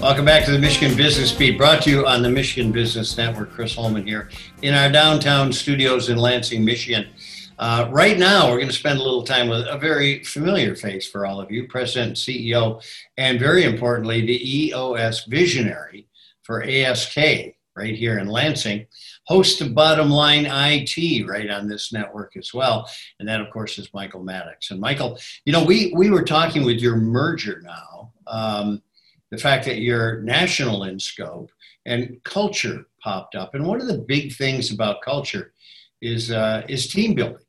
Welcome back to the Michigan Business Beat, brought to you on the Michigan Business Network. Chris Holman here in our downtown studios in Lansing, Michigan. Uh, right now, we're going to spend a little time with a very familiar face for all of you, President and CEO, and very importantly, the EOS visionary for ASK right here in Lansing, host of Bottom Line IT right on this network as well. And that, of course, is Michael Maddox. And Michael, you know, we, we were talking with your merger now. Um, the fact that you're national in scope and culture popped up. And one of the big things about culture is uh, is team building.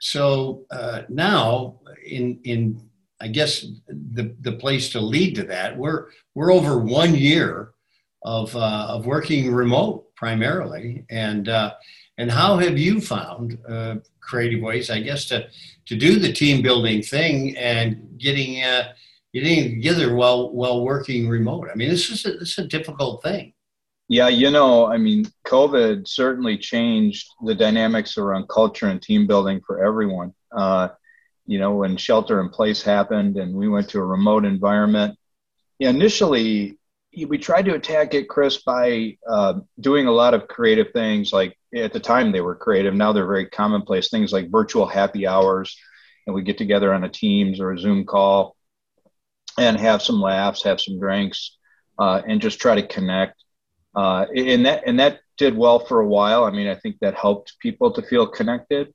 So uh, now, in in I guess the the place to lead to that, we're we're over one year of uh, of working remote primarily, and uh, and how have you found uh, creative ways, I guess, to to do the team building thing and getting uh, getting together while while working remote. I mean, this is a, this is a difficult thing. Yeah, you know, I mean, COVID certainly changed the dynamics around culture and team building for everyone. Uh, you know, when shelter in place happened and we went to a remote environment, initially we tried to attack it, Chris, by uh, doing a lot of creative things. Like at the time they were creative, now they're very commonplace. Things like virtual happy hours, and we get together on a Teams or a Zoom call and have some laughs, have some drinks, uh, and just try to connect. Uh, and that and that did well for a while. I mean, I think that helped people to feel connected.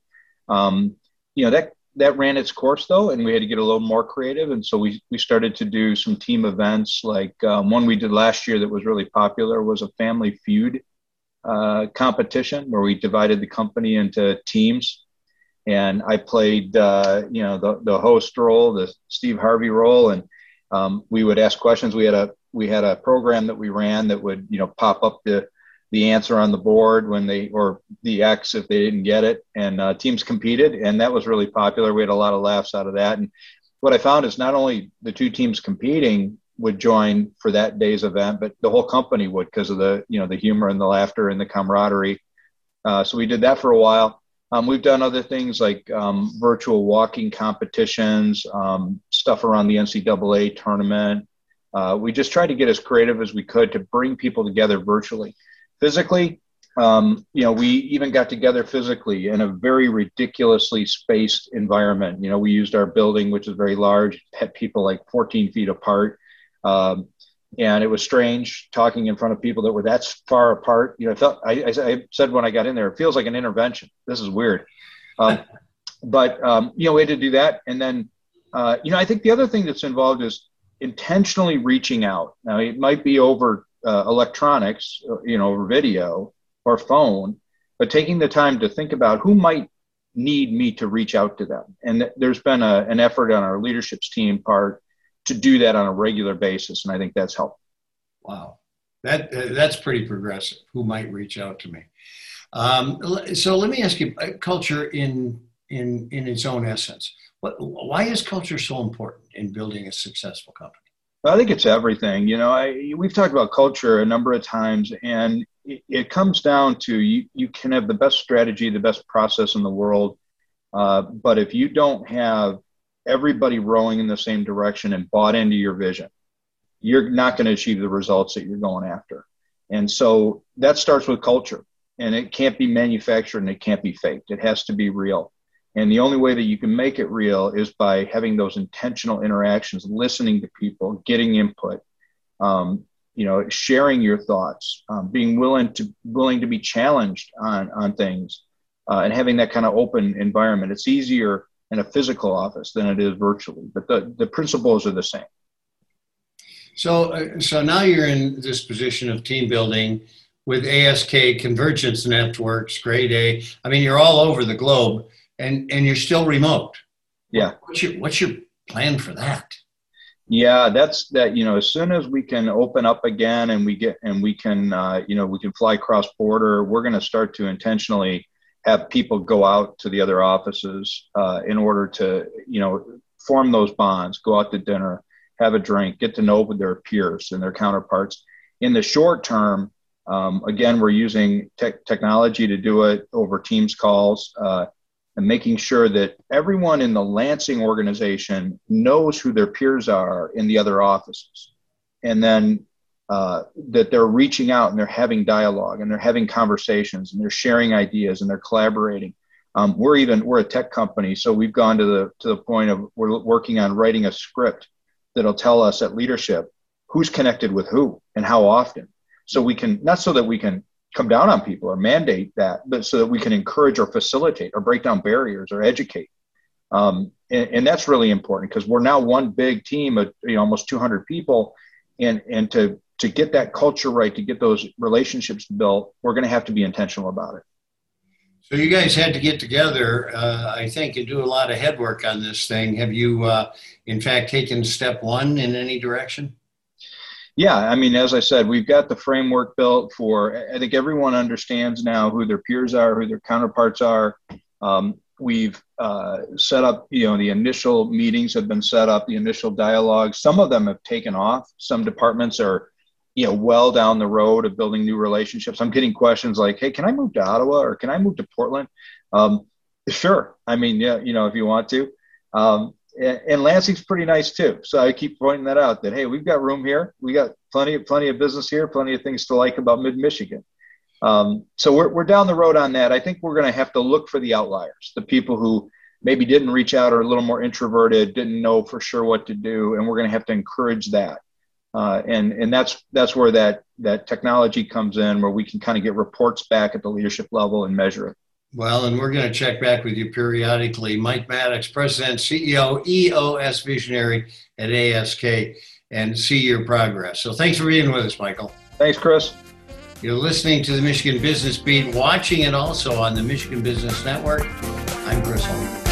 Um, you know that that ran its course though, and we had to get a little more creative. And so we we started to do some team events. Like um, one we did last year that was really popular was a Family Feud uh, competition where we divided the company into teams and I played uh, you know the the host role, the Steve Harvey role, and um, we would ask questions. We had a we had a program that we ran that would you know pop up the the answer on the board when they or the X if they didn't get it, and uh, teams competed, and that was really popular. We had a lot of laughs out of that. And what I found is not only the two teams competing would join for that day's event, but the whole company would because of the you know the humor and the laughter and the camaraderie. Uh, so we did that for a while. Um, we've done other things like um, virtual walking competitions, um, stuff around the NCAA tournament. Uh, we just tried to get as creative as we could to bring people together virtually. Physically, um, you know, we even got together physically in a very ridiculously spaced environment. You know, we used our building, which is very large, had people like 14 feet apart. Um, and it was strange talking in front of people that were that far apart. You know, I felt I, I said when I got in there, it feels like an intervention. This is weird, um, but um, you know, we had to do that, and then uh, you know, I think the other thing that's involved is intentionally reaching out. Now, it might be over uh, electronics, you know, over video or phone, but taking the time to think about who might need me to reach out to them. And th- there's been a, an effort on our leadership's team part to do that on a regular basis, and I think that's helpful. Wow, that uh, that's pretty progressive. Who might reach out to me? Um, so let me ask you, uh, culture in in in its own essence. What, why is culture so important in building a successful company? I think it's everything. You know, I, we've talked about culture a number of times, and it, it, comes down to you, you can have the best strategy, the best process in the world, uh, but if you don't have everybody rowing in the same direction and bought into your vision, you're not going to achieve the results that you're going after. And so that starts with culture, and it can't be manufactured and it can't be faked. It has to be real. And the only way that you can make it real is by having those intentional interactions, listening to people, getting input, um, you know, sharing your thoughts, um, being willing to willing to be challenged on on things, uh, and having that kind of open environment. It's easier in a physical office than it is virtually, but the, the principles are the same. So, uh, so now you're in this position of team building with ASK Convergence Networks, Grade A. I mean, you're all over the globe, and and you're still remote. Yeah. What's your What's your plan for that? Yeah, that's that. You know, as soon as we can open up again and we get and we can, uh, you know, we can fly cross border, we're going to start to intentionally have people go out to the other offices uh, in order to, you know, form those bonds, go out to dinner, have a drink, get to know with their peers and their counterparts. In the short term, um, again, we're using te- technology to do it over Teams calls uh, and making sure that everyone in the Lansing organization knows who their peers are in the other offices. and then uh, that they're reaching out and they're having dialogue and they're having conversations and they're sharing ideas and they're collaborating. Um, we're even we're a tech company, so we've gone to the to the point of we're working on writing a script that'll tell us at leadership who's connected with who and how often, so we can not so that we can come down on people or mandate that, but so that we can encourage or facilitate or break down barriers or educate. Um, and, and, that's really important because we're now one big team of you know, almost 200 people, and and to to get that culture right, to get those relationships built, we're going to have to be intentional about it. So you guys had to get together, uh, I think, and do a lot of headwork on this thing. Have you, uh, in fact, taken step one in any direction? Yeah, I mean, as I said, we've got the framework built for. I think everyone understands now who their peers are, who their counterparts are. Um, we've uh, set up, you know, the initial meetings have been set up, the initial dialogue. Some of them have taken off. Some departments are you know well down the road of building new relationships i'm getting questions like hey can i move to ottawa or can i move to portland um, sure i mean yeah you know if you want to um, and, lansing's pretty nice too. So i keep pointing that out that hey we've got room here. We got plenty of plenty of business here plenty of things to like about mid michigan um, so we're, we're down the road on that. I think we're going to have to look for the outliers the people who maybe didn't reach out or a little more introverted didn't know for sure what to do and we're going to have to encourage that. Uh, and and that's that's where that that technology comes in, where we can kind of get reports back at the leadership level and measure it. Well, and we're going to check back with you periodically. Mike Maddox, President, CEO, EOS Visionary at ASK, and see your progress. So thanks for being with us, Michael. Thanks, Chris. You're listening to the Michigan Business Beat, watching it also on the Michigan Business Network. I'm Chris Holman.